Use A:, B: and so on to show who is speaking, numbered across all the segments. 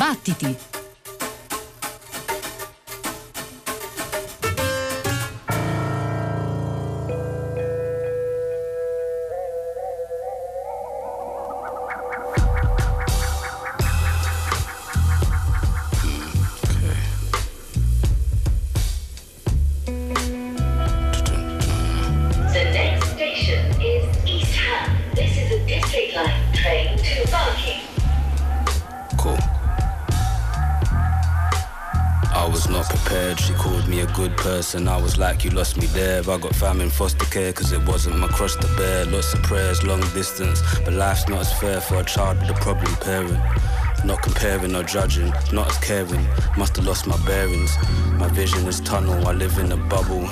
A: Battiti!
B: Person. I was like, you lost me there. I got fam in foster care, cause it wasn't my cross to bear. Lots of prayers, long distance, but life's not as fair for a child with a problem parent. Not comparing or judging, not as caring. Must have lost my bearings. My vision is tunnel, I live in a bubble.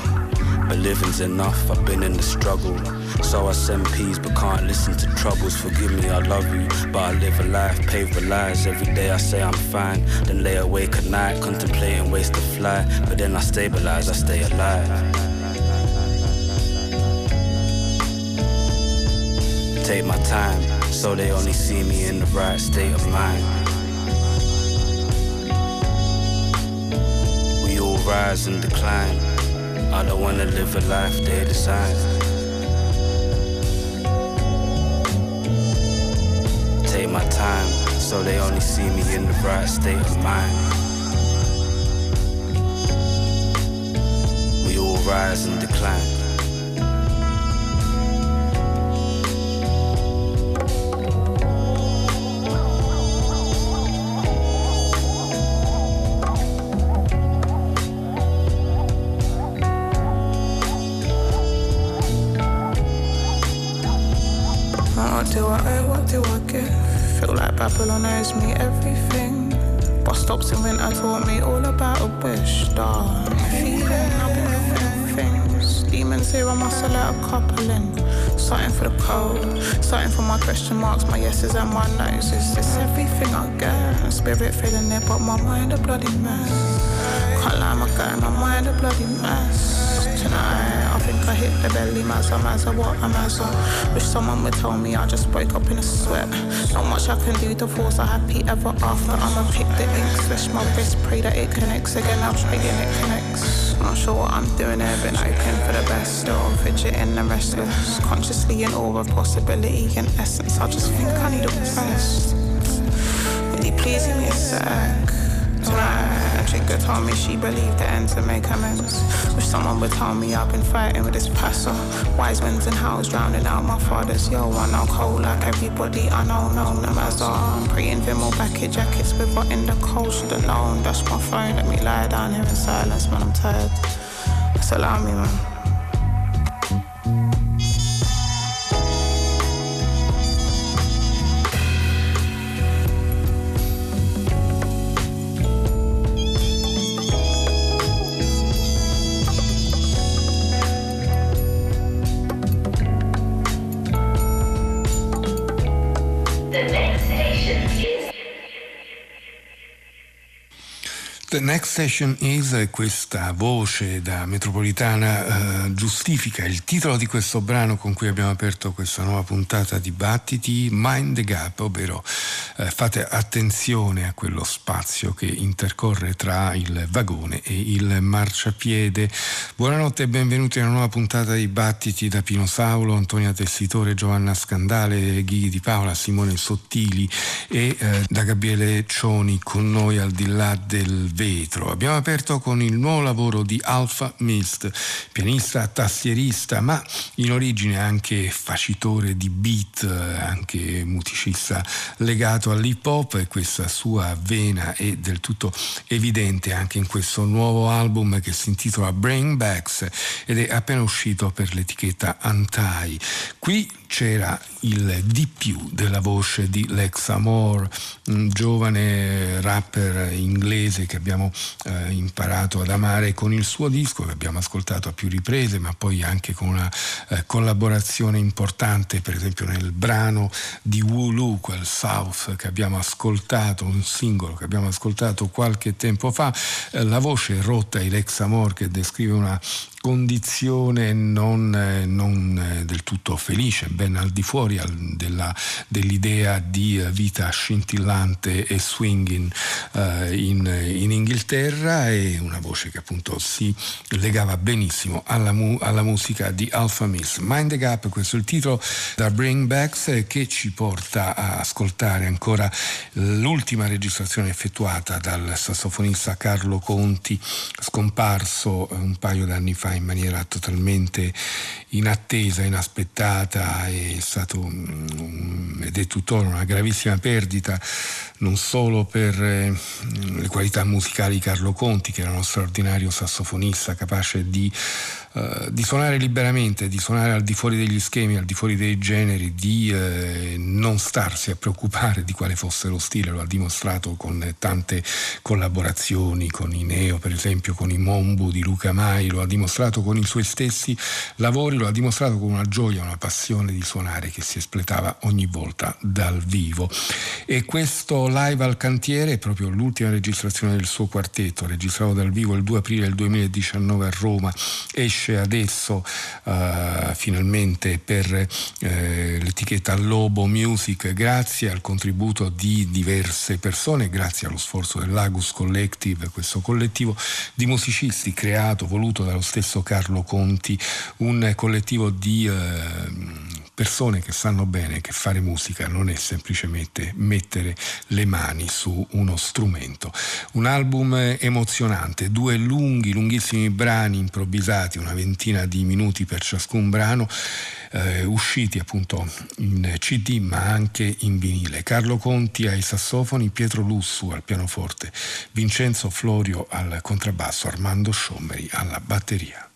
B: But living's enough, I've been in the struggle. So I send peace, but can't listen to troubles. Forgive me, I love you, but I live a life paved with lies. Every day I say I'm fine, then lay awake at night, contemplating ways to fly. But then I stabilize, I stay alive. Take my time, so they only see me in the right state of mind. We all rise and decline. I don't wanna live a life they design. Take my time, so they only see me in the right state of mind. We all rise and decline.
C: Babylon owes me everything. Bus stops in winter taught me all about a wish. Dark feeling, I've been feeling things. Demons here, I must let a couple in. Something for the cold, something for my question marks, my yeses and my no's. It's this everything I get? Spirit feeling it, but my mind a bloody mess. Can't lie, my guy, my mind a bloody mess. Tonight, think I hit the belly, mazza, mazza, what a mazza. Wish someone would tell me I just broke up in a sweat. Not much I can do, divorce, a happy ever after. I'ma pick the ink, slash my wrist, pray that it connects again. I'm praying it connects. Not sure what I'm doing here, been open for the best. Still fidgeting and restless. Consciously in awe of possibility and essence. I just think I need a rest. Really pleasing me a sec. Trigger told me she believed the end to make amends. Wish someone would tell me I've been fighting with this passer. Wise winds and howls drowning out my father's yo. I know cold like everybody I know, known them as I'm preying Vimo back in jackets with what in the cold should've known. That's my phone, let me lie down here in silence, man. I'm tired. Just allow me, man.
D: Next Station Is,
E: questa voce da metropolitana eh, giustifica il titolo di questo brano con cui abbiamo aperto questa nuova puntata di Battiti, Mind the Gap, ovvero eh, fate attenzione a quello spazio che intercorre tra il vagone e il marciapiede. Buonanotte e benvenuti a una nuova puntata di Battiti da Pino Saulo, Antonia Tessitore, Giovanna Scandale, Ghighi di Paola, Simone Sottili e eh, da Gabriele Cioni con noi al di là del vetro. Abbiamo aperto con il nuovo lavoro di Alpha Mist, pianista, tastierista, ma in origine anche facitore di beat, anche musicista legato all'hip hop e questa sua vena è del tutto evidente anche in questo nuovo album che si intitola Brain Backs ed è appena uscito per l'etichetta Antai. Qui c'era il di più della voce di Lex Amor, un giovane rapper inglese che abbiamo eh, imparato ad amare con il suo disco che abbiamo ascoltato a più riprese, ma poi anche con una eh, collaborazione importante, per esempio nel brano di Wulu, quel South che abbiamo ascoltato, un singolo che abbiamo ascoltato qualche tempo fa, eh, la voce rotta di Lex Amor che descrive una condizione non, non, del tutto felice, ben al di fuori della, dell'idea di vita scintillante e swinging uh, in, in, Inghilterra e una voce che appunto si legava benissimo alla, mu- alla musica di Alpha Mills. Mind the Gap, questo è il titolo da Bring Backs che ci porta a ascoltare ancora l'ultima registrazione effettuata dal sassofonista Carlo Conti, scomparso un paio d'anni fa in maniera totalmente inattesa, inaspettata, è stato ed è tuttora una gravissima perdita non solo per eh, le qualità musicali di Carlo Conti, che era uno straordinario sassofonista capace di eh, di suonare liberamente, di suonare al di fuori degli schemi, al di fuori dei generi, di eh, non starsi a preoccupare di quale fosse lo stile, lo ha dimostrato con tante collaborazioni, con i Neo per esempio, con i Mombu di Luca Mai, lo ha dimostrato con i suoi stessi lavori, lo ha dimostrato con una gioia, una passione di suonare che si espletava ogni volta dal vivo. E questo live al cantiere proprio l'ultima registrazione del suo quartetto, registrato dal vivo il 2 aprile del 2019 a Roma, esce adesso uh, finalmente per eh, l'etichetta Lobo Music grazie al contributo di diverse persone, grazie allo sforzo del Lagus Collective, questo collettivo di musicisti creato, voluto dallo stesso Carlo Conti, un collettivo di eh, persone che sanno bene che fare musica non è semplicemente mettere le mani su uno strumento. Un album emozionante, due lunghi, lunghissimi brani improvvisati, una ventina di minuti per ciascun brano. Eh, usciti appunto in CD ma anche in vinile. Carlo Conti ai sassofoni, Pietro Lussu al pianoforte, Vincenzo Florio al contrabbasso, Armando Sciommeri alla batteria.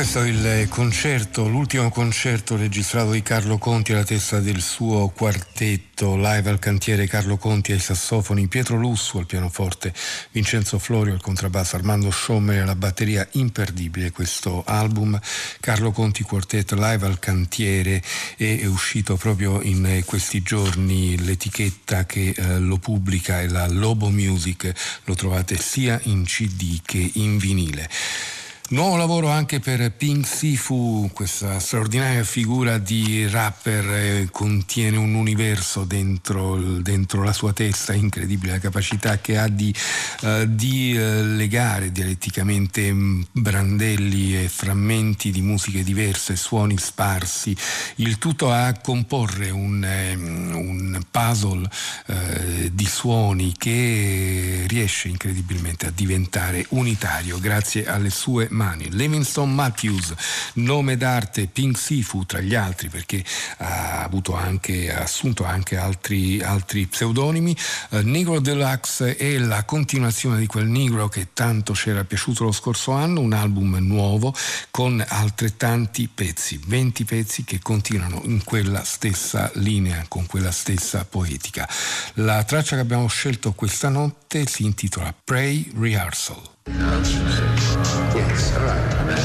E: Questo è il concerto, l'ultimo concerto registrato di Carlo Conti alla testa del suo quartetto. Live al cantiere Carlo Conti ai sassofoni, Pietro Lusso al pianoforte, Vincenzo Florio al contrabbasso, Armando Schommer alla batteria, imperdibile questo album. Carlo Conti Quartet live al cantiere è uscito proprio in questi giorni. L'etichetta che eh, lo pubblica è la Lobo Music, lo trovate sia in CD che in vinile. Nuovo lavoro anche per Pink Sifu, questa straordinaria figura di rapper eh, contiene un universo dentro, dentro, la sua testa, incredibile la capacità che ha di, uh, di uh, legare dialetticamente mm, brandelli e frammenti di musiche diverse, suoni sparsi, il tutto a comporre un, um, un puzzle uh, di suoni che riesce incredibilmente a diventare unitario grazie alle sue mani. Livingston Matthews, nome d'arte Pink Sifu tra gli altri perché ha, anche, ha assunto anche altri, altri pseudonimi. Uh, Negro Deluxe è la continuazione di quel Negro che tanto c'era piaciuto lo scorso anno, un album nuovo con altrettanti pezzi, 20 pezzi che continuano in quella stessa linea, con quella stessa poetica. La traccia che abbiamo scelto questa notte si intitola Pray Rehearsal.
F: Yes, all right.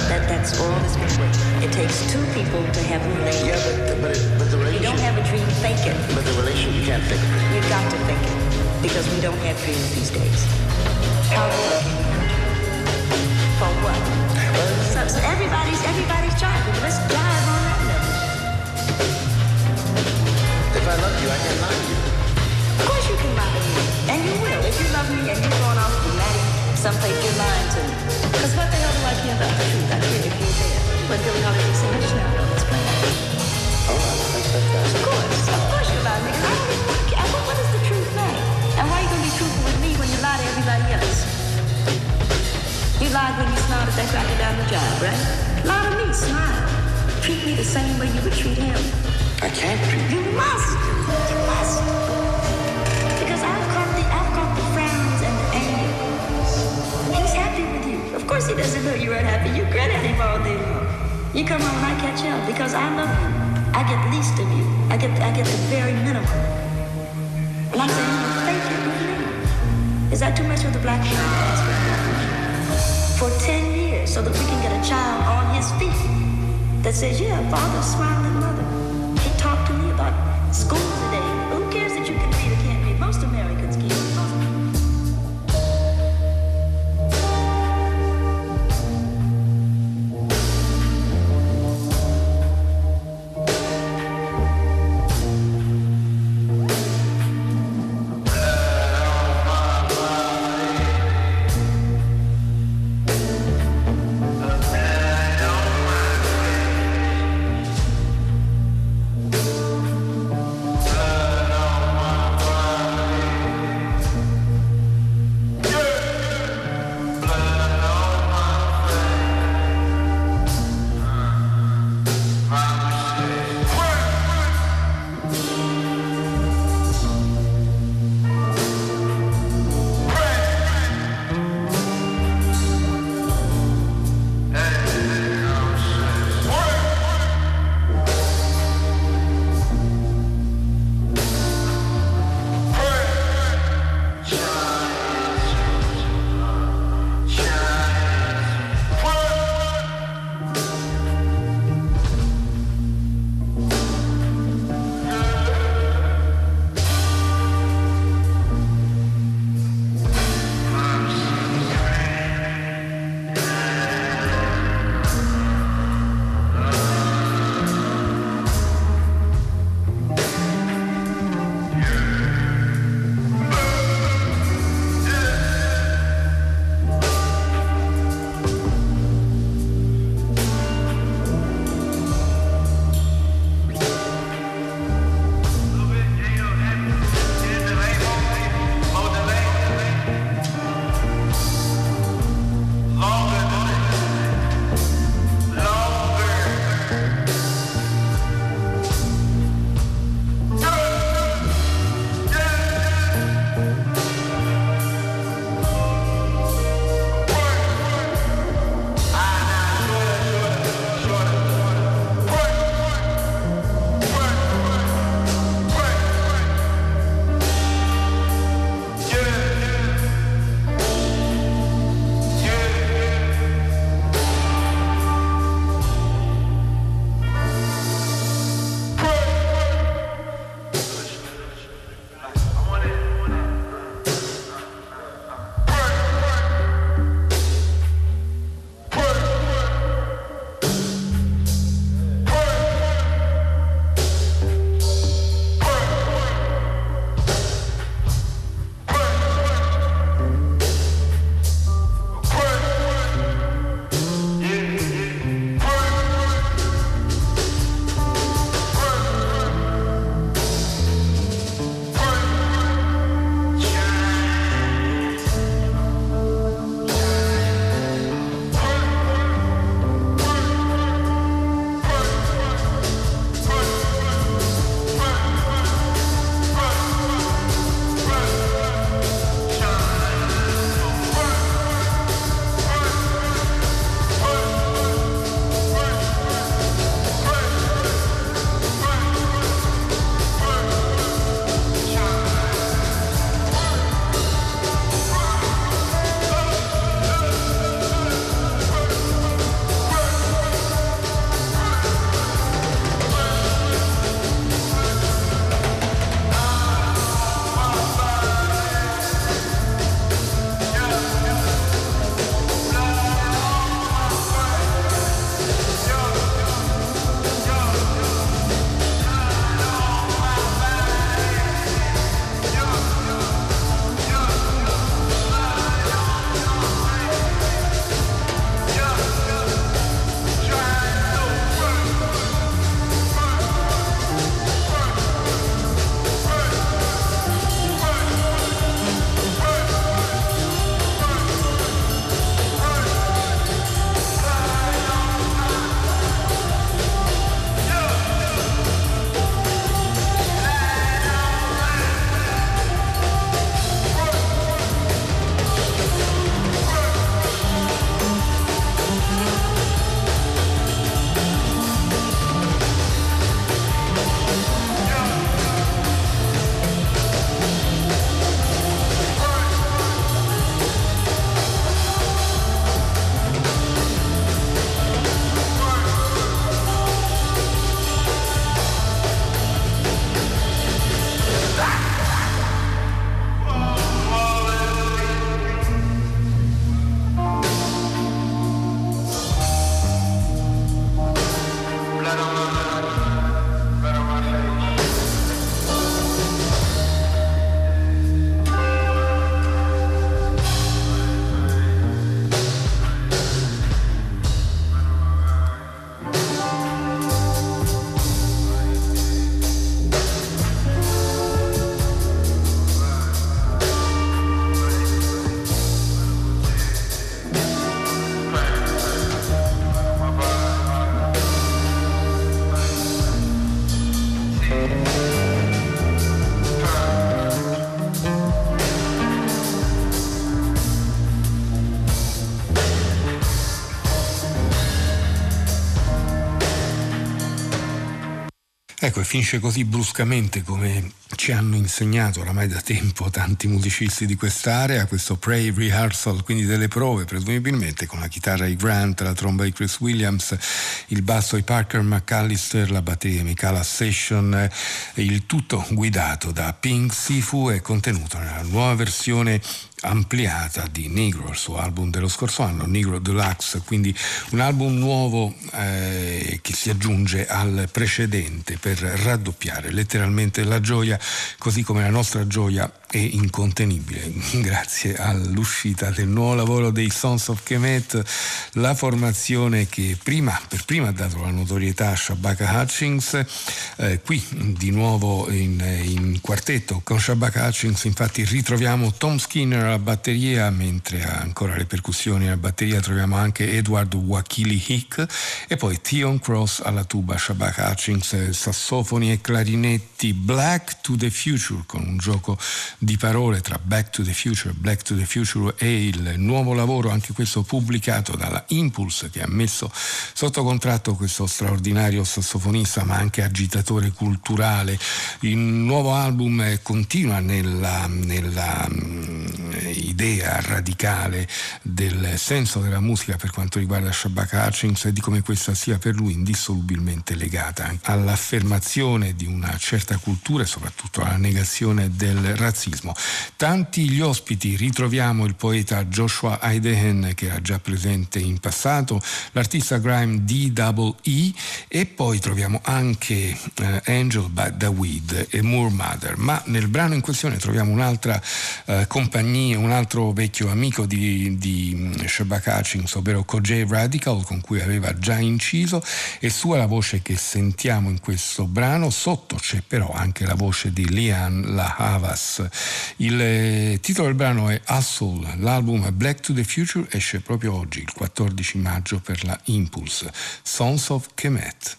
F: That, that's all that's been waiting. It takes two people to have a relationship. Yeah, but, but, it, but the relationship... You don't have a dream, fake it.
G: But the relationship, you can't fake it.
F: You've got to fake it. Because we don't have dreams these days. How? For what? So, so everybody's, everybody's trying. Let's drive on that level.
G: If I love you, I can to you.
F: Of course you can to me. And you will. If you love me and you're going off someplace you're lying to me. Because what the hell do I care about the truth? I care if you're there. But Billie Holiday sing a tune on this planet.
G: Oh, that's fantastic.
F: Of course. Of course you lie to. I don't care. What, what is the truth name? And why are you going to be truthful with me when you lie to everybody else? You lied when you smiled at that cracker down the job, right? Lie to me, smile. Treat me the same way you would treat him.
G: I can't treat
F: you. You must. You must. Because I've caught the, I've caught the course he doesn't know you're unhappy. You grin at him all day long. You come home and I catch hell because I love you. I get the least of you. I get I get the very minimum. And I'm saying, thank you with me. Is that too much of the black man for? For 10 years so that we can get a child on his feet that says, yeah, father, smiling mother. He talked to me about school
E: Ecco, e finisce così bruscamente come ci hanno insegnato oramai da tempo tanti musicisti di quest'area, questo Pray Rehearsal, quindi delle prove, presumibilmente con la chitarra di Grant, la tromba di Chris Williams, il basso di Parker McAllister, la batteria di Mikala Session, il tutto guidato da Pink Sifu e contenuto nella nuova versione ampliata di Negro, il suo album dello scorso anno, Negro Deluxe, quindi un album nuovo eh, che si aggiunge al precedente per raddoppiare letteralmente la gioia, così come la nostra gioia è incontenibile. Grazie all'uscita del nuovo lavoro dei Sons of Kemet, la formazione che prima, per prima ha dato la notorietà a Shabaka Hutchings, eh, qui di nuovo in, in, quartetto con Shabaka Hutchings infatti ritroviamo Tom Skinner alla batteria, mentre ha ancora le percussioni alla batteria troviamo anche Edward Wakili Hick e poi Theon Cross alla tuba, Shabaka Hutchings, sassofoni e clarinetti, Black to the Future con un gioco di parole tra Back to the Future, Black to the Future e il nuovo lavoro, anche questo pubblicato dalla Impulse che ha messo sotto contratto questo straordinario sassofonista ma anche agitatore culturale. Il nuovo album continua nella, nella mm, idea radicale del senso della musica per quanto riguarda Shabaka Hutchins e di come questa sia per lui indissolubilmente legata all'affermazione di una certa cultura e soprattutto alla negazione del razzismo razzismo. Tanti gli ospiti, ritroviamo il poeta Joshua Aidehen che era già presente in passato, l'artista grime D.E.E e poi troviamo anche eh, Angel Dawid e Moore Mother, ma nel brano in questione troviamo un'altra eh, compagnia, un altro vecchio amico di, di mm, Shabaka Hutchins, ovvero Kojay Radical con cui aveva già inciso e sua la voce che sentiamo in questo brano, sotto c'è però anche la voce di Lian Lahavas il eh, titolo del brano è Hustle, l'album Black to the Future esce proprio oggi, il 14 maggio per la Impulse, Sons of Kemet.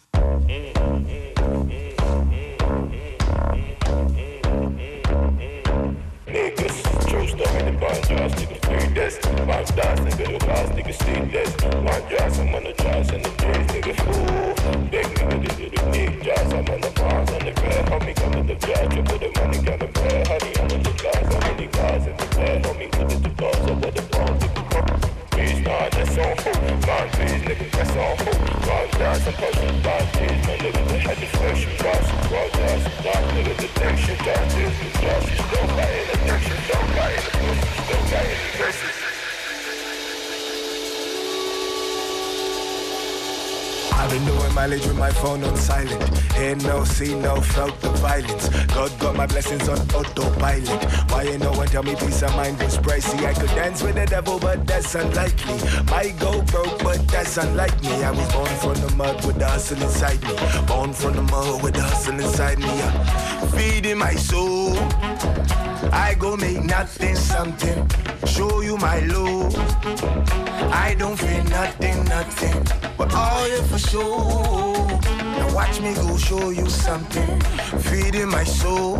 E: this. Bounce dance, nigga, look ass, nigga, see this. One jazz, I'm on the jazz and the place, nigga, fool. Big nigga, this is big jazz, I'm on the bars on the crib. Homie, come with the jazz, put the money, got the bread. Honey, I'm on the jazz, I'm on the guys in the bed. Homie, put it to bars, over the bars, nigga, come. Bitch, nah, that's on hold. Mind, bitch, nigga, that's on hold. Bounce dance, I'm posting five days, man, nigga, the head is fresh, you bounce, you bounce, dance, dance, nigga, the thing, shit, dance, this, you dance, you don't buy it, the thing, shit, don't buy it, the pussy, this is
H: I've been doing mileage with my phone on silent. Hear no, see no, felt the violence. God got my blessings on autopilot. Why ain't no one tell me peace of mind was pricey? I could dance with the devil, but that's unlikely. Might go broke, but that's unlike me. I was born from the mud with the hustle inside me. Born from the mud with the hustle inside me. Yeah. Feeding my soul. I go make nothing something. Show you my love. I don't feel nothing, nothing. But all here for sure. Now watch me go show you something. Feeding my soul.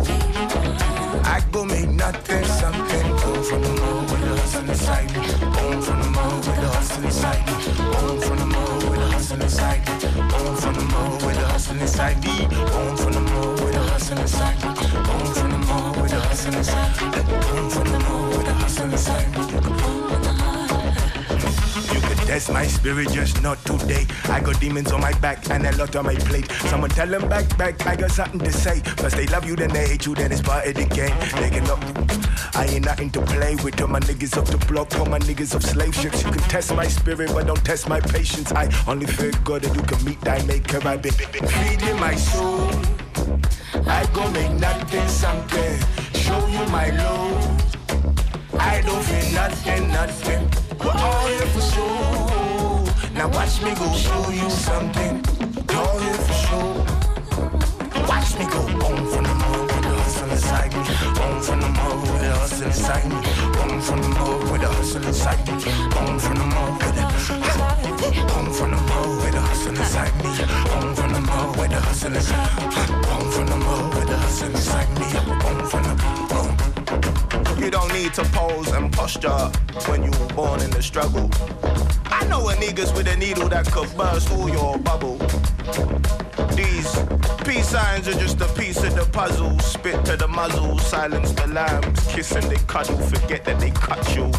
H: I go make nothing something. Born from the mud with the hustle inside me. Born from the mud with the hustle inside me. Born from the mud with the hustle inside me. Born from the mud with the hustle inside me. Born from Test my spirit, just not today. I got demons on my back and a lot on my plate. Someone tell them back, back, I got something to say. First they love you, then they hate you, then it's part of the game. They can look. I ain't nothing to play with. All my niggas off the block, all my niggas off slave ships. You can test my spirit, but don't test my patience. I only fear God that you can meet thy maker. I've been, been, been feeding my soul. I go make nothing something. Show you my love. I don't feel nothing, nothing. We're all for show. Now watch me go show you something. All here for show. Watch me go on from the mud with the hustle inside me. On from the mud with the hustle inside me. On from the mud with the hustle inside me. On from the mud with the On from the mud with the hustle inside me. On from the mud with the hustle inside me. On from the mud with the hustle inside me. On from the on. You don't need to pose and posture when you were born in the struggle. I know a niggas with a needle that could burst all your bubble. These peace signs are just a piece of the puzzle. Spit to the muzzle, silence the lambs. Kiss and they cuddle, forget that they cut you.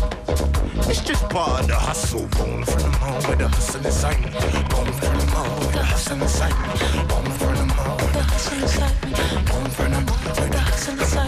H: It's just part of the hustle. Born from the mall where the hustle inside me. Born from the mall where the hustle inside me. Born from the mall where the hustle inside me. Born from the mall where the hustle inside me.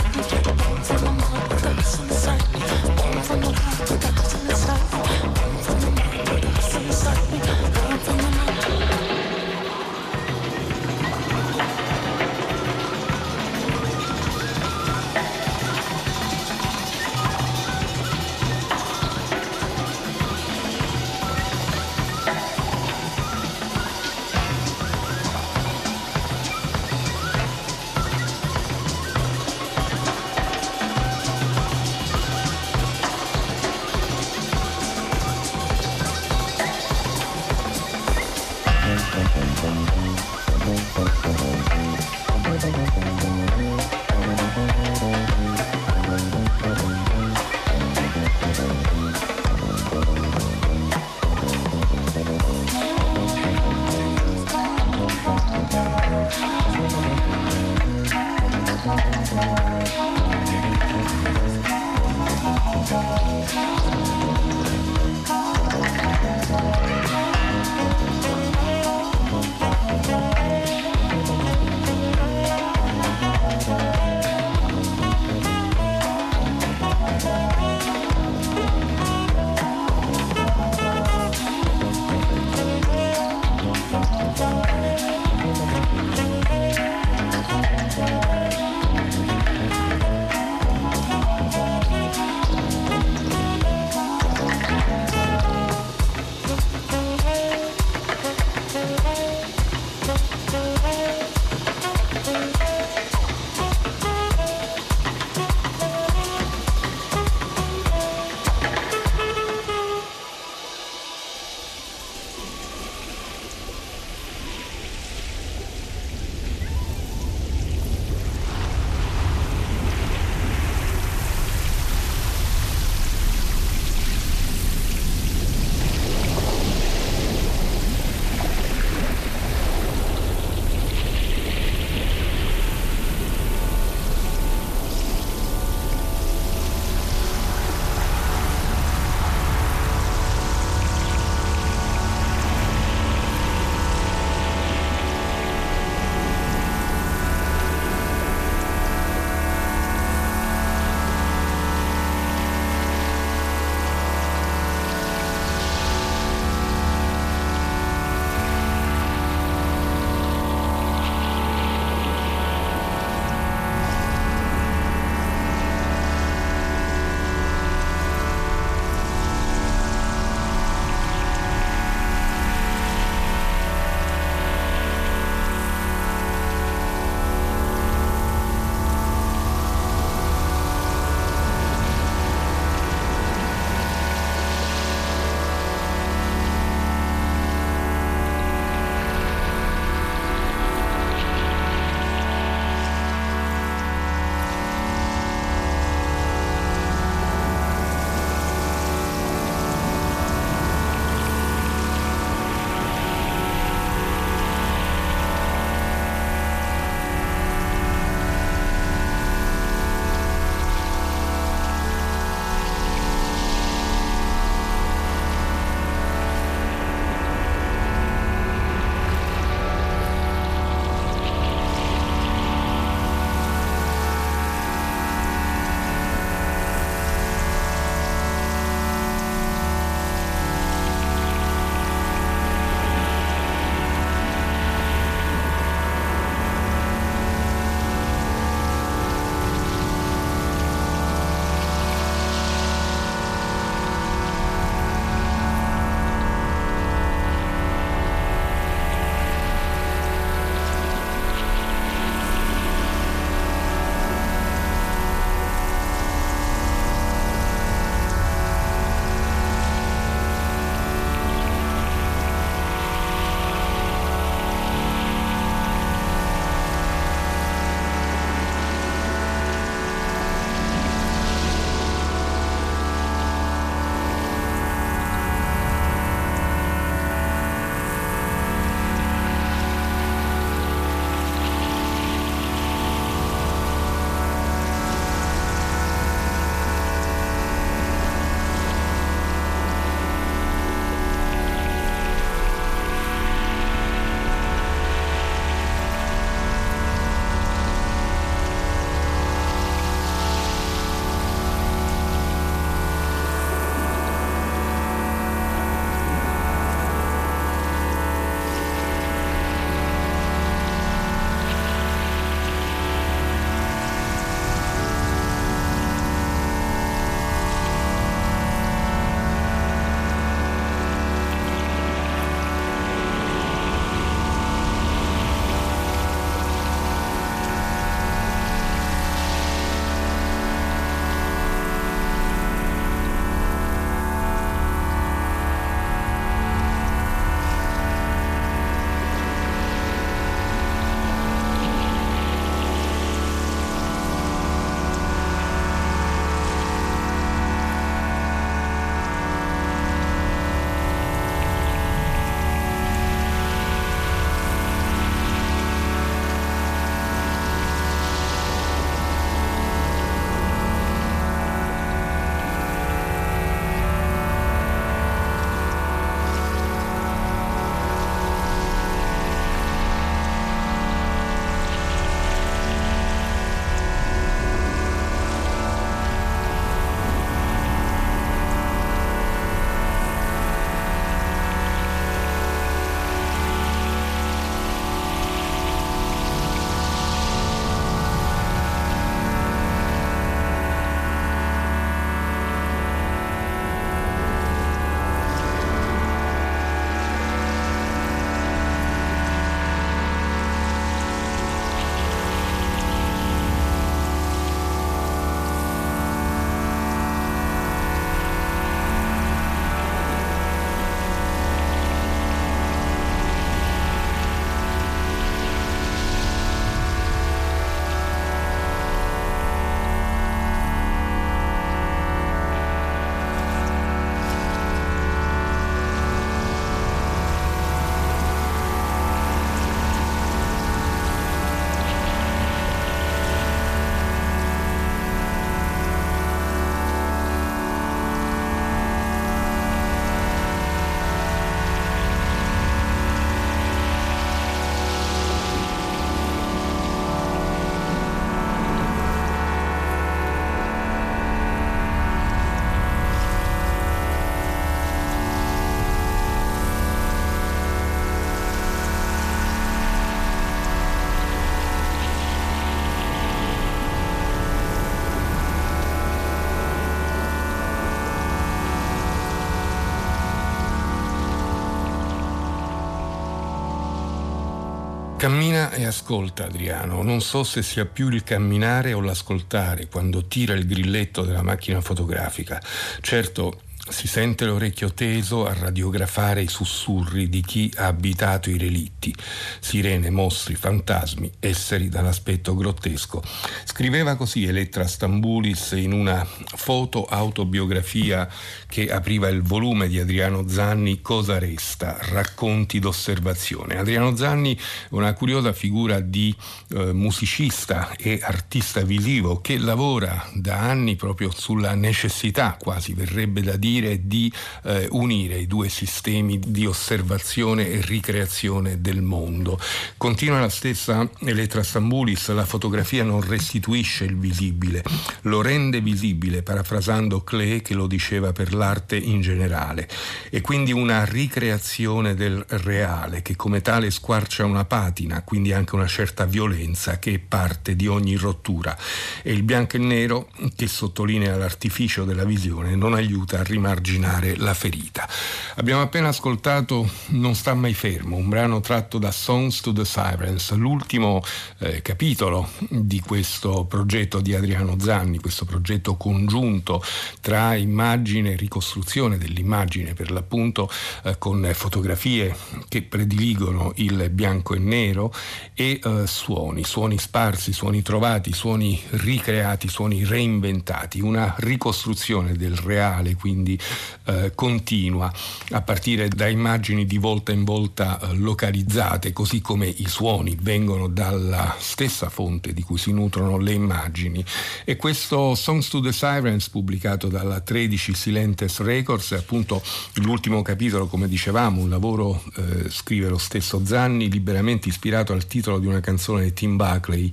E: Cammina e ascolta Adriano, non so se sia più il camminare o l'ascoltare quando tira il grilletto della macchina fotografica. Certo, si sente l'orecchio teso a radiografare i sussurri di chi ha abitato i relitti, sirene, mostri, fantasmi, esseri dall'aspetto grottesco. Scriveva così Elettra Stambulis in una foto autobiografia che apriva il volume di Adriano Zanni Cosa resta? Racconti d'osservazione. Adriano Zanni è una curiosa figura di eh, musicista e artista visivo che lavora da anni proprio sulla necessità, quasi verrebbe da dire, dire di eh, unire i due sistemi di osservazione e ricreazione del mondo. Continua la stessa Elettra Stambulis, la fotografia non restituisce il visibile, lo rende visibile, parafrasando Klee che lo diceva per l'arte in generale, e quindi una ricreazione del reale che come tale squarcia una patina, quindi anche una certa violenza che è parte di ogni rottura. E il bianco e nero che sottolinea l'artificio della visione non aiuta a rimanere rimarginare la ferita. Abbiamo appena ascoltato Non sta mai fermo, un brano tratto da Songs to the Sirens, l'ultimo eh, capitolo di questo progetto di Adriano Zanni, questo progetto congiunto tra immagine e ricostruzione dell'immagine per l'appunto eh, con fotografie che prediligono il bianco e nero e eh, suoni, suoni sparsi, suoni trovati, suoni ricreati, suoni reinventati, una ricostruzione del reale quindi eh, continua a partire da immagini di volta in volta eh, localizzate, così come i suoni vengono dalla stessa fonte di cui si nutrono le immagini. E questo Songs to the Sirens, pubblicato dalla 13 Silentes Records, è appunto l'ultimo capitolo, come dicevamo, un lavoro, eh, scrive lo stesso Zanni, liberamente ispirato al titolo di una canzone di Tim Buckley.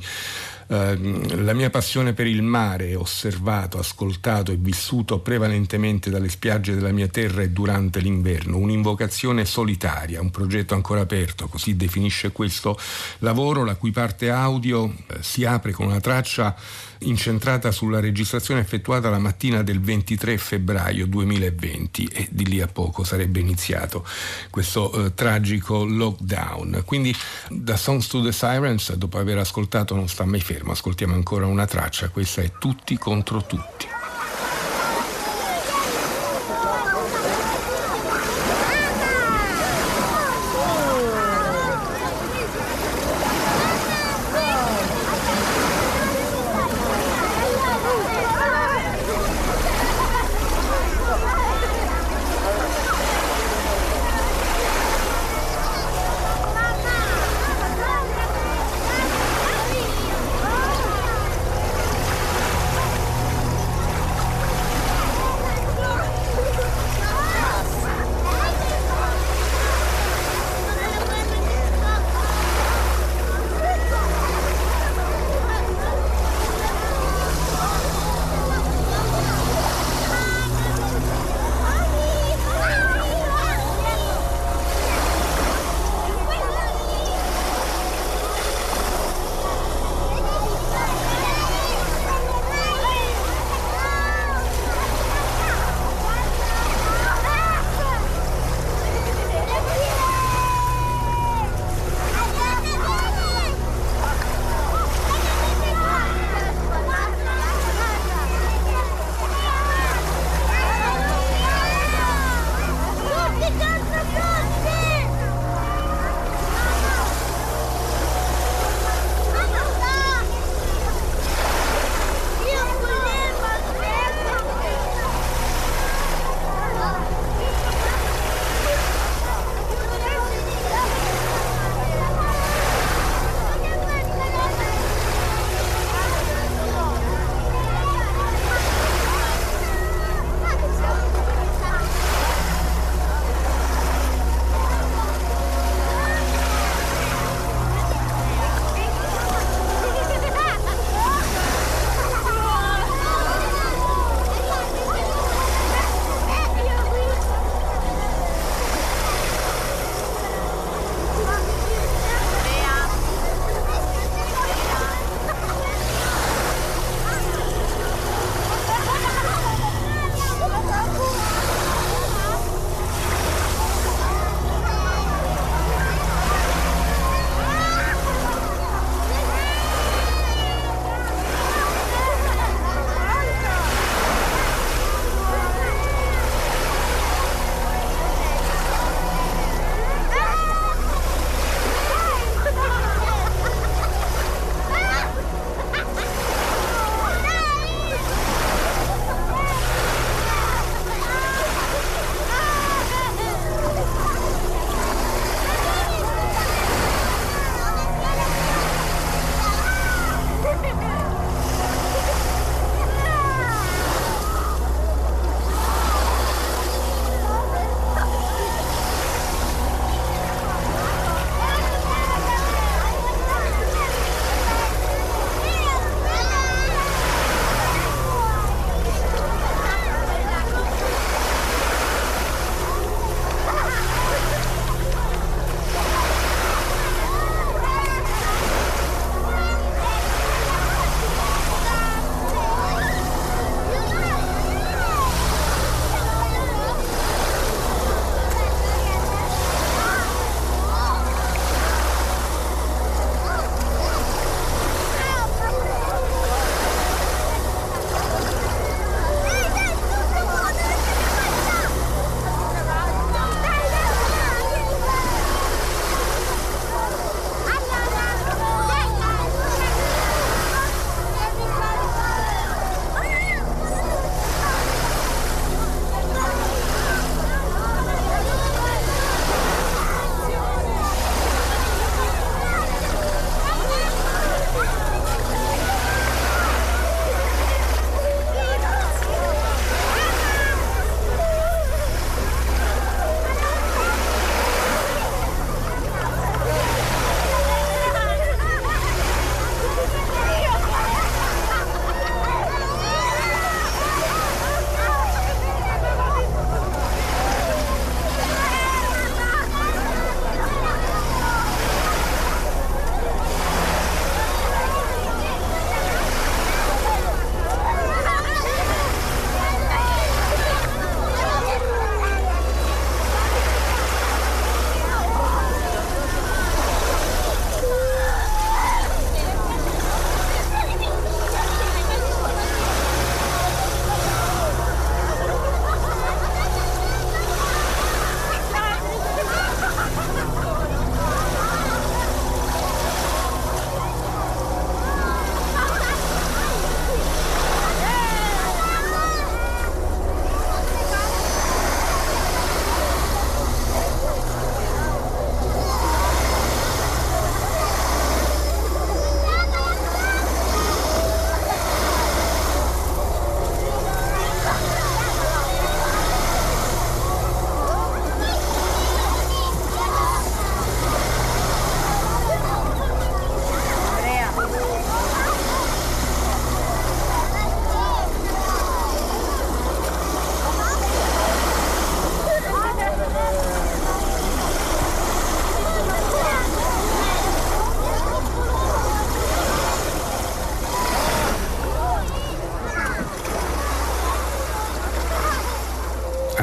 E: Ehm, la mia passione per il mare, osservato, ascoltato e vissuto prevalentemente dalle spiagge della mia terra e durante l'inverno, un'invocazione solitaria, un progetto ancora aperto, così definisce questo lavoro, la cui parte audio eh, si apre con una traccia incentrata sulla registrazione effettuata la mattina del 23 febbraio 2020 e di lì a poco sarebbe iniziato questo eh, tragico lockdown. Quindi da Songs to the Sirens, dopo aver ascoltato Non sta mai fermo, ascoltiamo ancora una traccia, questa è Tutti contro tutti.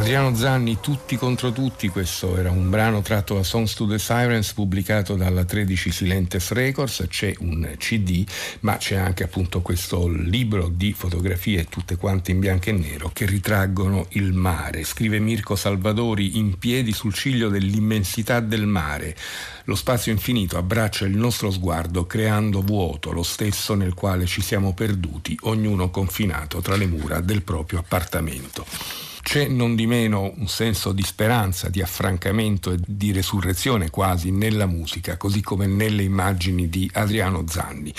E: Adriano Zanni, Tutti contro tutti, questo era un brano tratto da Songs to the Sirens pubblicato dalla 13 Silentes Records, c'è un CD ma c'è anche appunto questo libro di fotografie tutte quante in bianco e nero che ritraggono il mare. Scrive Mirko Salvadori in piedi sul ciglio dell'immensità del mare. Lo spazio infinito abbraccia il nostro sguardo creando vuoto, lo stesso nel quale ci siamo perduti, ognuno confinato tra le mura del proprio appartamento. C'è non di meno un senso di speranza, di affrancamento e di resurrezione quasi nella musica, così come nelle immagini di Adriano Zanni.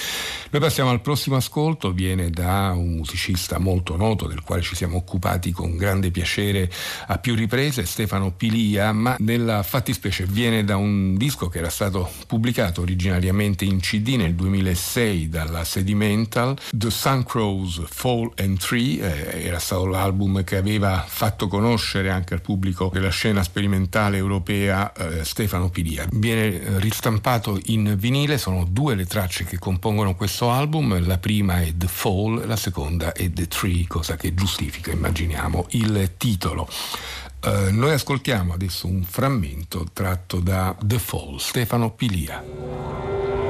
E: Noi passiamo al prossimo ascolto, viene da un musicista molto noto del quale ci siamo occupati con grande piacere a più riprese, Stefano Pilia, ma nella fattispecie viene da un disco che era stato pubblicato originariamente in CD nel 2006 dalla Sedimental, The Sun Crows Fall and Tree, eh, era stato l'album che aveva fatto conoscere anche al pubblico della scena sperimentale europea eh, Stefano Pilia. Viene eh, ristampato in vinile, sono due le tracce che compongono questo album, la prima è The Fall, la seconda è The Tree, cosa che giustifica, immaginiamo, il titolo. Uh, noi ascoltiamo adesso un frammento tratto da The Fall, Stefano Pilia.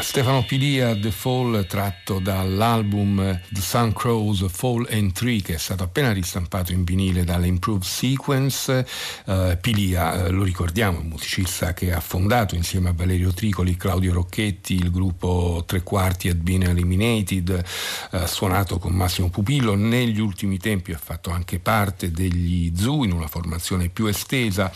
E: Stefano Pilia, The Fall, tratto dall'album The Sun Crows Fall and Tree, che è stato appena ristampato in vinile dall'Improved Sequence. Uh, Pilia, uh, lo ricordiamo, è un musicista che ha fondato insieme a Valerio Tricoli, Claudio Rocchetti, il gruppo Tre Quarti Had Been Eliminated, ha uh, suonato con Massimo Pupillo, negli ultimi tempi ha fatto anche parte degli Zoo in una formazione più estesa,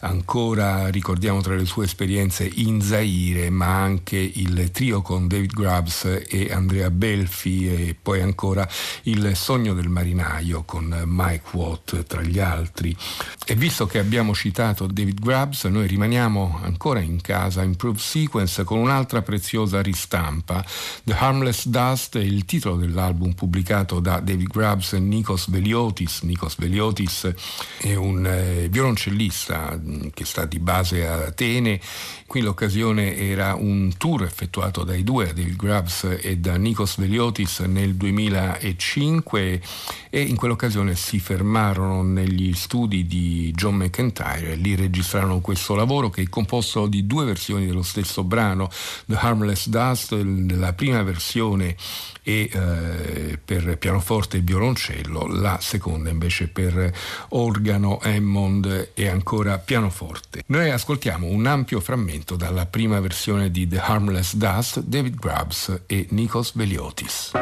E: ancora ricordiamo tra le sue esperienze in Zaire, ma anche il trio con David Grubbs e Andrea Belfi e poi ancora Il sogno del marinaio con Mike Watt tra gli altri. E visto che abbiamo citato David Grubbs, noi rimaniamo ancora in casa Improved Sequence con un'altra preziosa ristampa. The Harmless Dust è il titolo dell'album pubblicato da David Grubbs e Nikos Veliotis. Nikos Veliotis è un eh, violoncellista mm, che sta di base a Atene. Qui l'occasione era un tour effettuato effettuato dai due, David Grubbs e da Nikos Veliotis nel 2005 e in quell'occasione si fermarono negli studi di John McIntyre e lì registrarono questo lavoro che è composto di due versioni dello stesso brano, The Harmless Dust, la prima versione e eh, per pianoforte e violoncello, la seconda invece per organo, Hammond e ancora pianoforte. Noi ascoltiamo un ampio frammento dalla prima versione di The Harmless Dust, David Grubbs e Nikos Veliotis.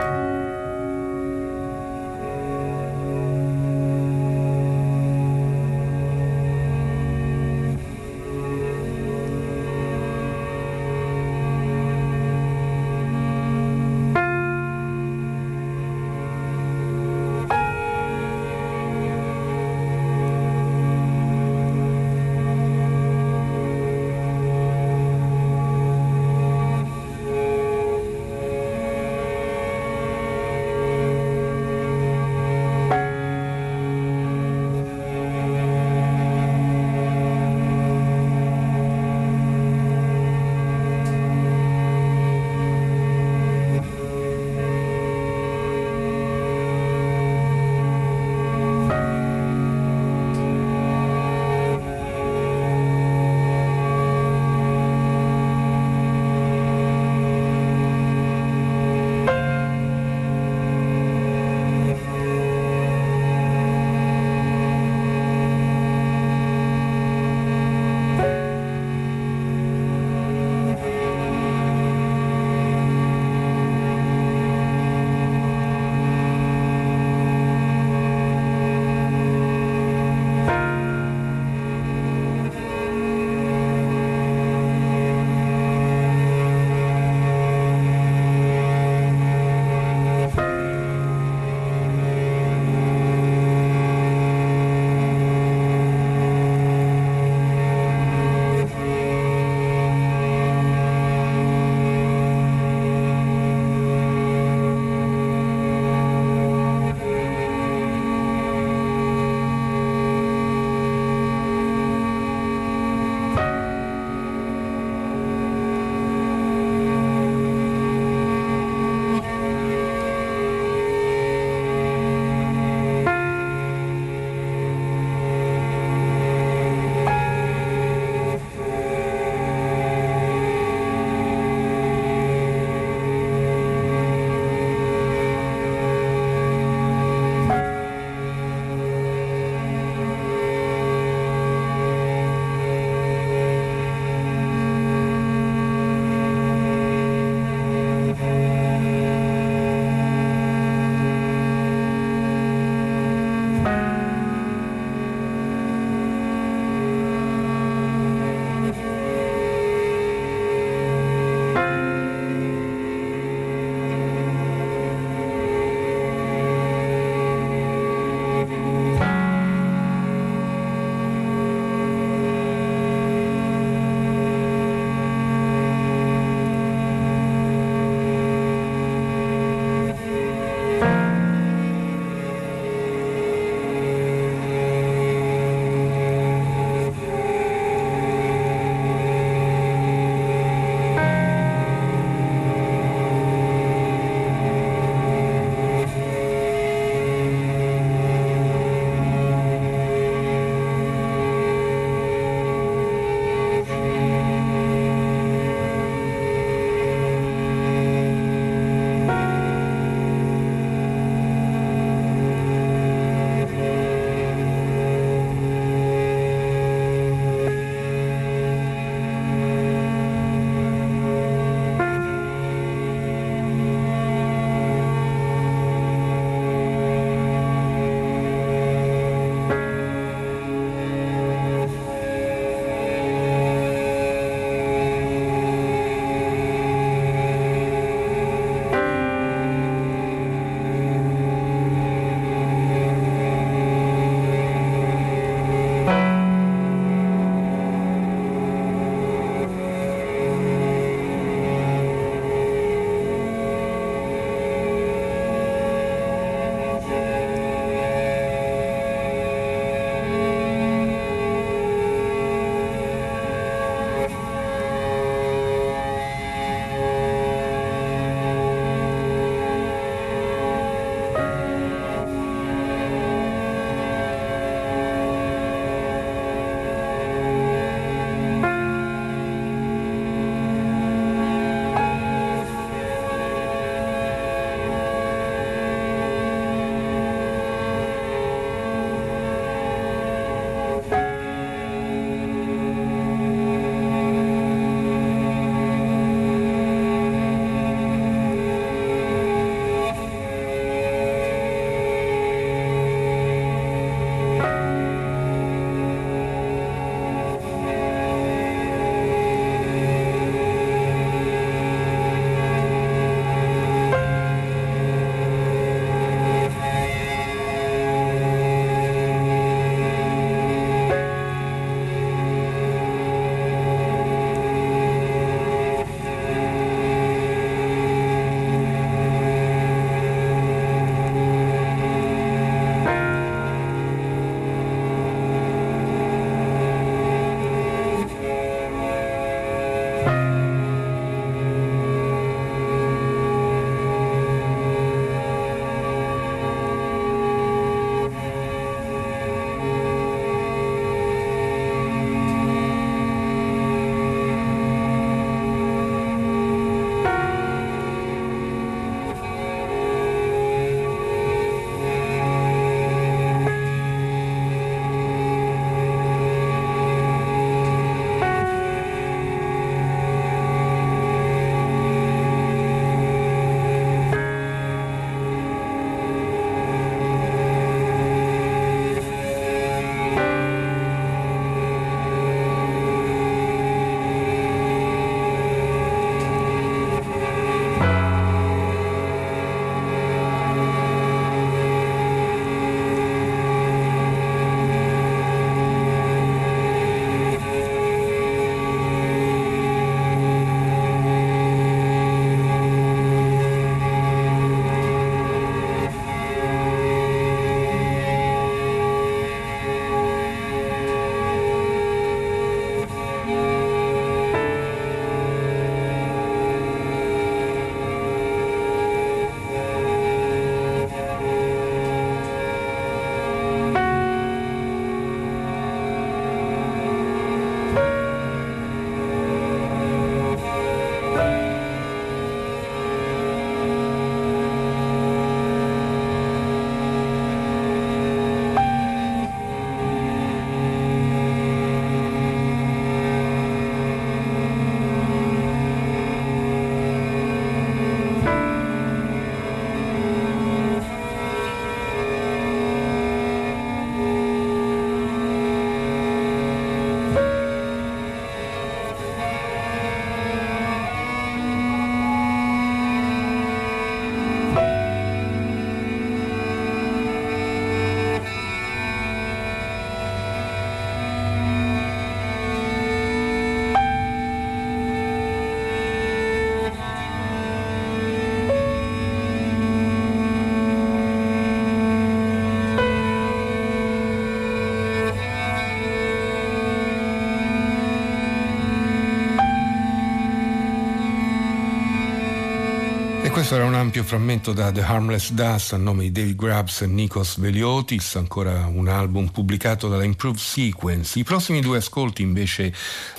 E: Questo era un ampio frammento da The Harmless Dust a nome di David Grubbs e Nikos Veliotis, ancora un album pubblicato dalla Improved Sequence. I prossimi due ascolti invece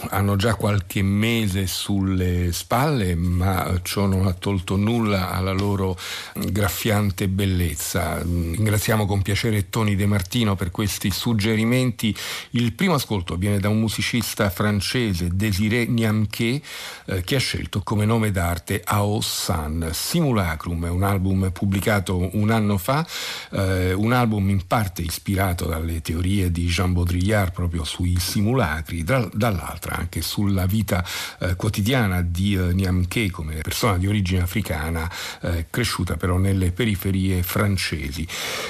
E: hanno già qualche mese sulle spalle, ma ciò non ha tolto nulla alla loro graffiante bellezza. Ringraziamo con piacere Tony De Martino per questi suggerimenti. Il primo ascolto viene da un musicista francese, Désiré Niamquet, eh, che ha scelto come nome d'arte Ao San Simulacrum, un album pubblicato un anno fa, eh, un album in parte ispirato dalle teorie di Jean Baudrillard proprio sui simulacri, dal, dall'altra anche sulla vita eh, quotidiana di eh, Niamke come persona di origine africana, eh, cresciuta però nelle periferie francesi.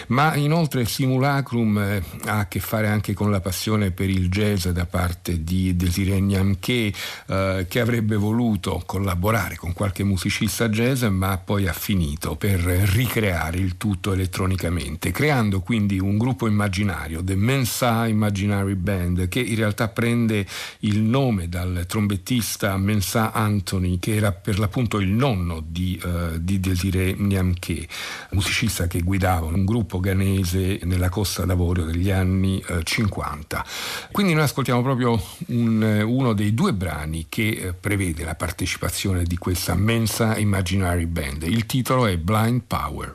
E: Ma inoltre Simulacrum eh, ha a che fare anche con la passione per il jazz da parte di Desiree Niamke, eh, che avrebbe voluto collaborare con qualche musicista jazz, ma poi ha finito per ricreare il tutto elettronicamente, creando quindi un gruppo immaginario, The Mensa Imaginary Band, che in realtà prende il nome dal trombettista Mensa Anthony, che era per l'appunto il nonno di, uh, di Desiree Niamke, musicista che guidava un gruppo ghanese nella Costa d'Avorio degli anni uh, 50. Quindi noi ascoltiamo proprio un, uno dei due brani che uh, prevede la partecipazione di questa Mensa Imaginary Band band. Il titolo è Blind Power.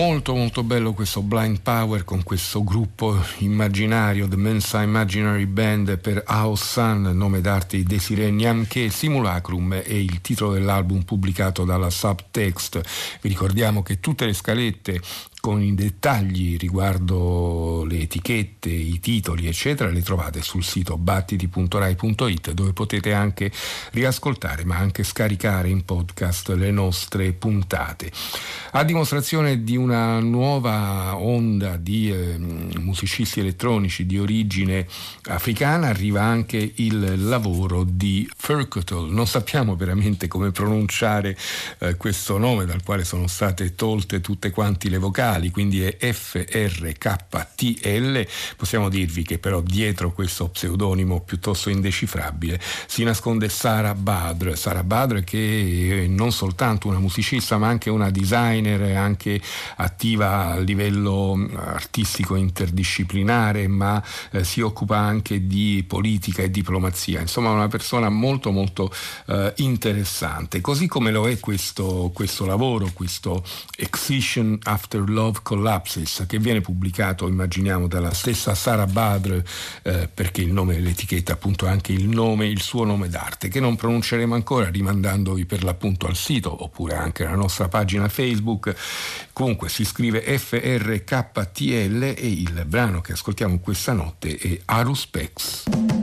E: Molto molto bello questo Blind Power con questo gruppo immaginario, The Mensa Imaginary Band per House Sun, nome d'arte Desiree Niamche, Simulacrum è il titolo dell'album pubblicato dalla Subtext. Vi ricordiamo che tutte le scalette con i dettagli riguardo le etichette, i titoli, eccetera, le trovate sul sito battiti.rai.it dove potete anche riascoltare ma anche scaricare in podcast le nostre puntate. A dimostrazione di una nuova onda di eh, musicisti elettronici di origine africana arriva anche il lavoro di Furkotol. Non sappiamo veramente come pronunciare eh, questo nome dal quale sono state tolte tutte quante le vocali vocali, quindi è FRKTL. Possiamo dirvi che però dietro questo pseudonimo piuttosto indecifrabile si nasconde Sara Badr. Sara Badr che è non soltanto una musicista ma anche una designer, anche attiva a livello artistico interdisciplinare, ma eh, si occupa anche di politica e diplomazia. Insomma, una persona molto molto eh, interessante. Così come lo è questo, questo lavoro, questo Excision After Love Love Collapses, che viene pubblicato, immaginiamo, dalla stessa Sara Badr, eh, perché il nome dell'etichetta appunto è anche il nome, il suo nome d'arte, che non pronunceremo ancora, rimandandovi per l'appunto al sito oppure anche alla nostra pagina Facebook. Comunque si scrive FRKTL e il brano che ascoltiamo questa notte è Aruspex.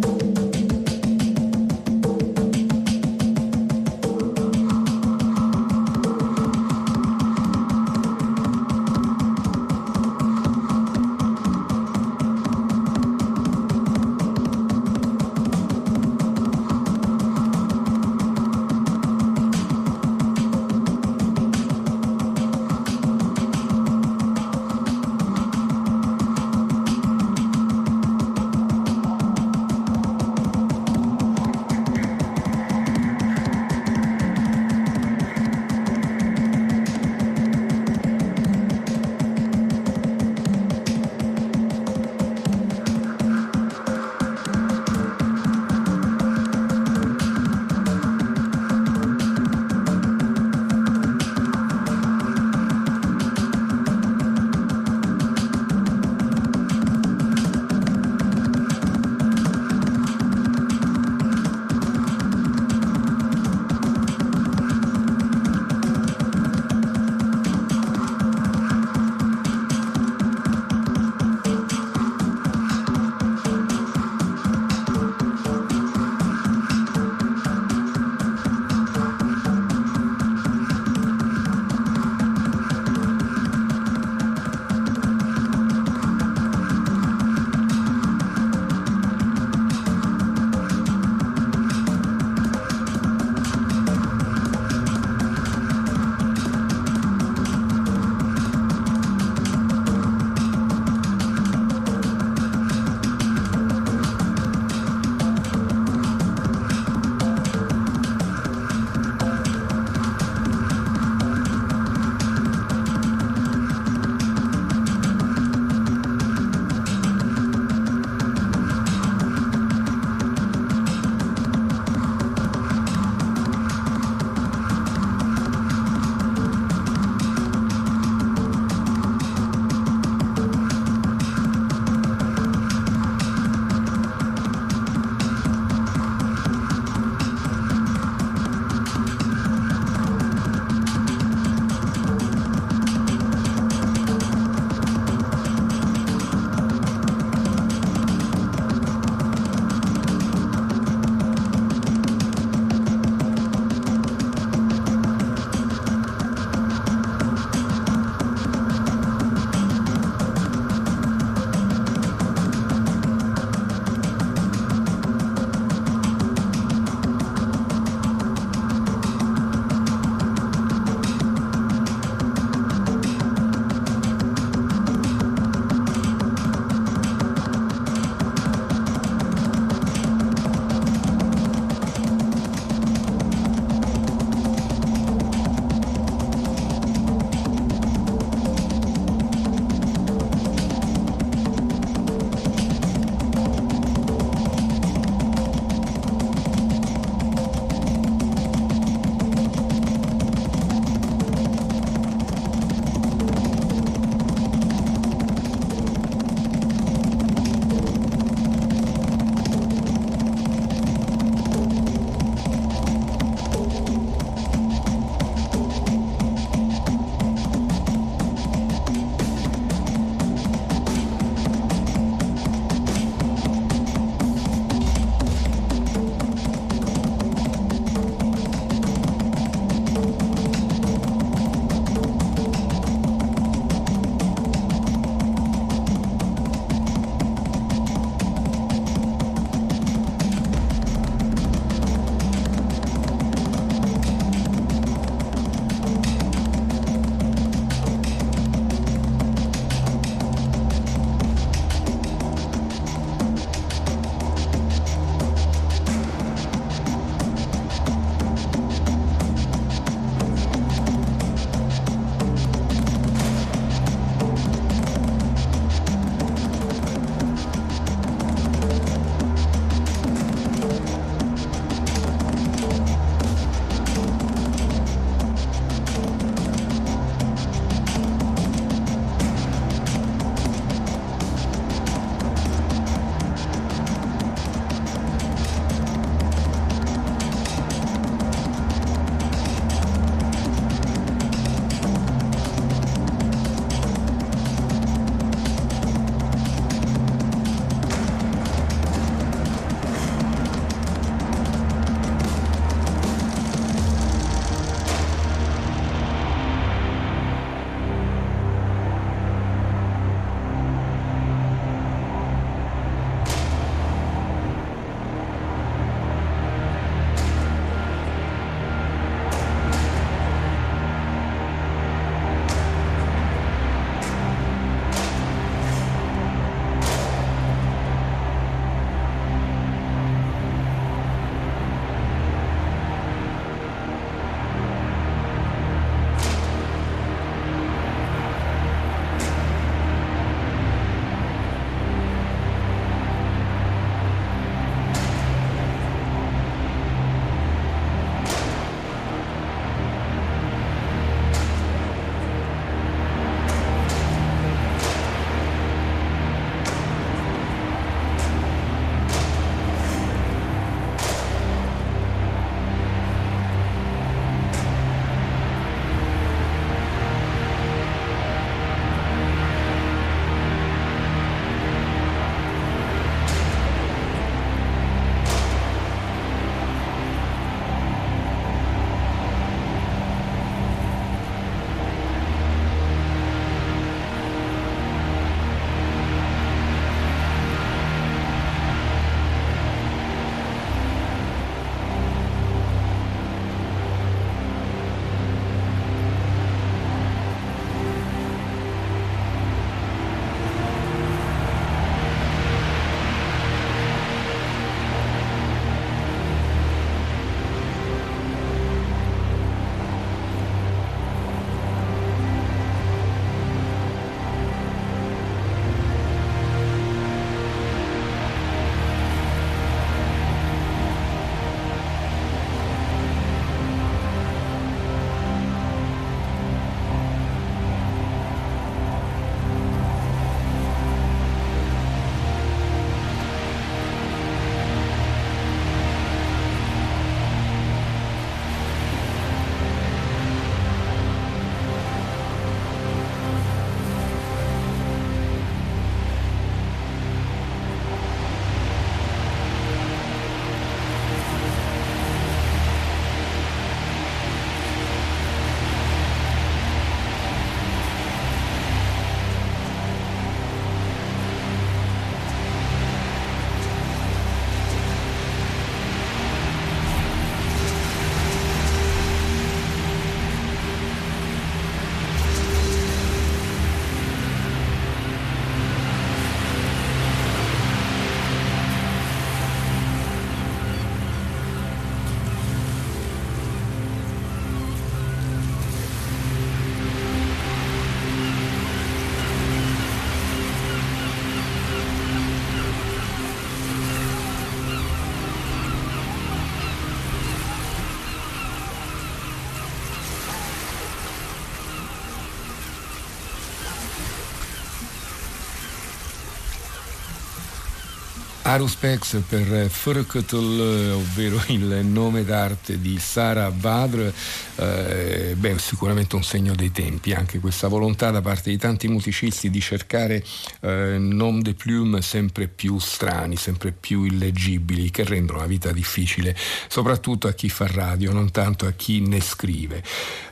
E: Aruspex per Furkutul, ovvero il nome d'arte di Sara Badr, eh, beh, sicuramente un segno dei tempi, anche questa volontà da parte di tanti musicisti di cercare eh, nom de plume sempre più strani, sempre più illeggibili, che rendono la vita difficile, soprattutto a chi fa radio, non tanto a chi ne scrive.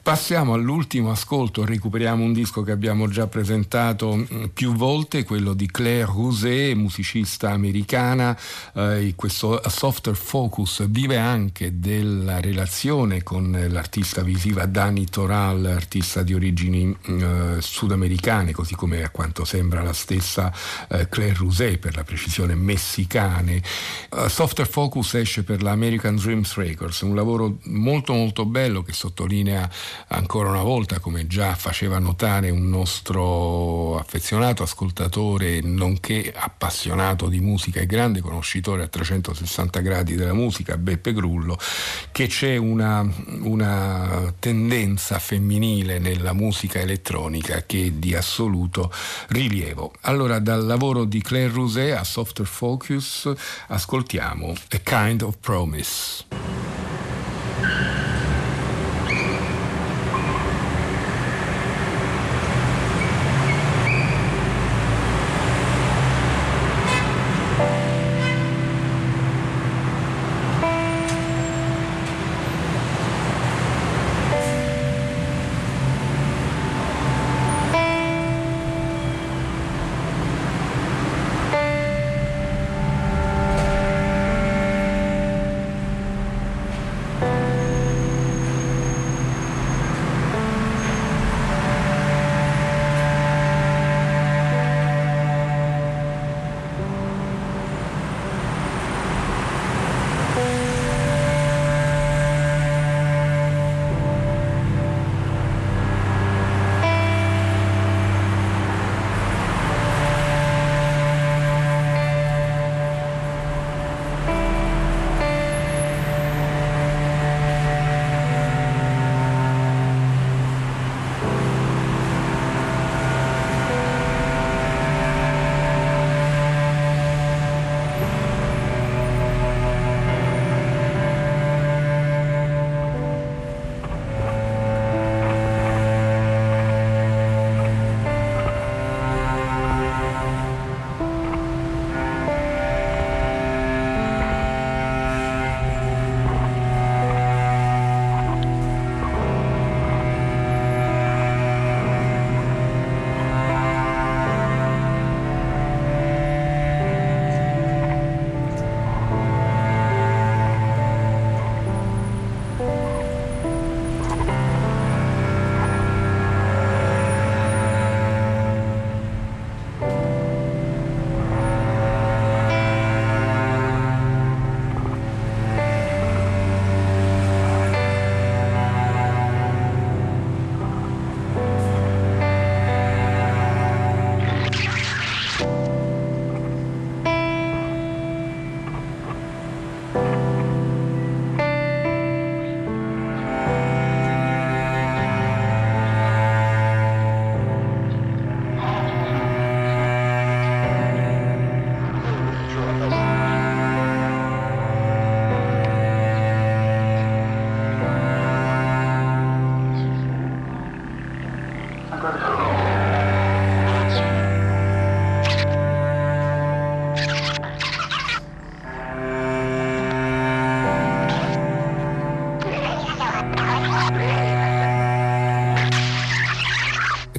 E: Passiamo all'ultimo ascolto, recuperiamo un disco che abbiamo già presentato mm, più volte, quello di Claire Rousset, musicista americana. Eh, questo Softer Focus vive anche della relazione con l'artista visiva Dani Toral, artista di origini eh, sudamericane, così come a quanto sembra la stessa eh, Claire Rousset, per la precisione messicane. Uh, Softer Focus esce per la American Dreams Records, un lavoro molto molto bello che sottolinea ancora una volta, come già faceva notare un nostro affezionato ascoltatore, nonché appassionato di musica e grande conoscitore a 360 gradi della musica, Beppe Grullo, che c'è una, una tendenza femminile nella musica elettronica che è di assoluto rilievo. Allora, dal lavoro di Claire Rousset a Softer Focus ascoltiamo A Kind of Promise.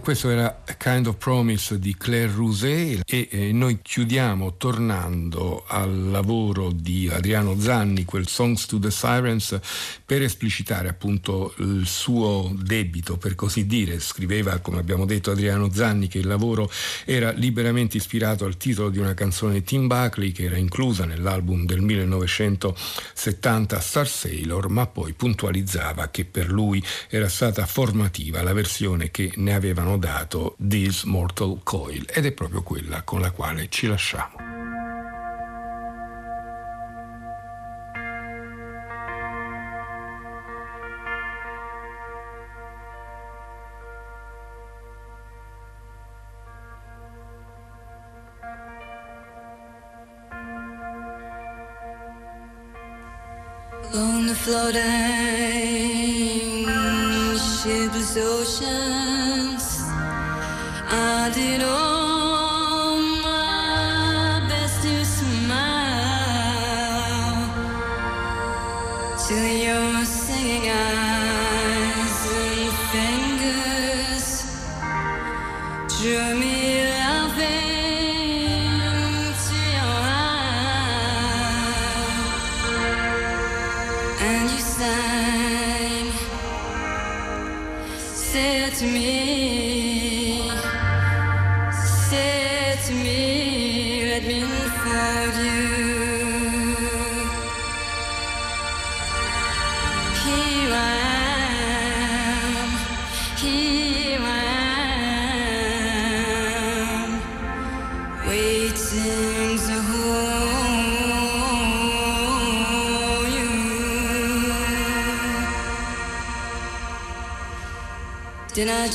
E: Questo era Kind of Promise di Claire Rousset e eh, noi chiudiamo tornando al lavoro di Adriano Zanni, quel Songs to the Sirens, per esplicitare appunto il suo debito, per così dire. Scriveva, come abbiamo detto Adriano Zanni, che il lavoro era liberamente ispirato al titolo di una canzone di Tim Buckley che era inclusa nell'album del 1970 Star Sailor, ma poi puntualizzava che per lui era stata formativa la versione che ne avevano dato This Mortal Coil ed è proprio quella con la quale ci lasciamo.
A: floating shipless ocean I did all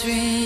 A: dream?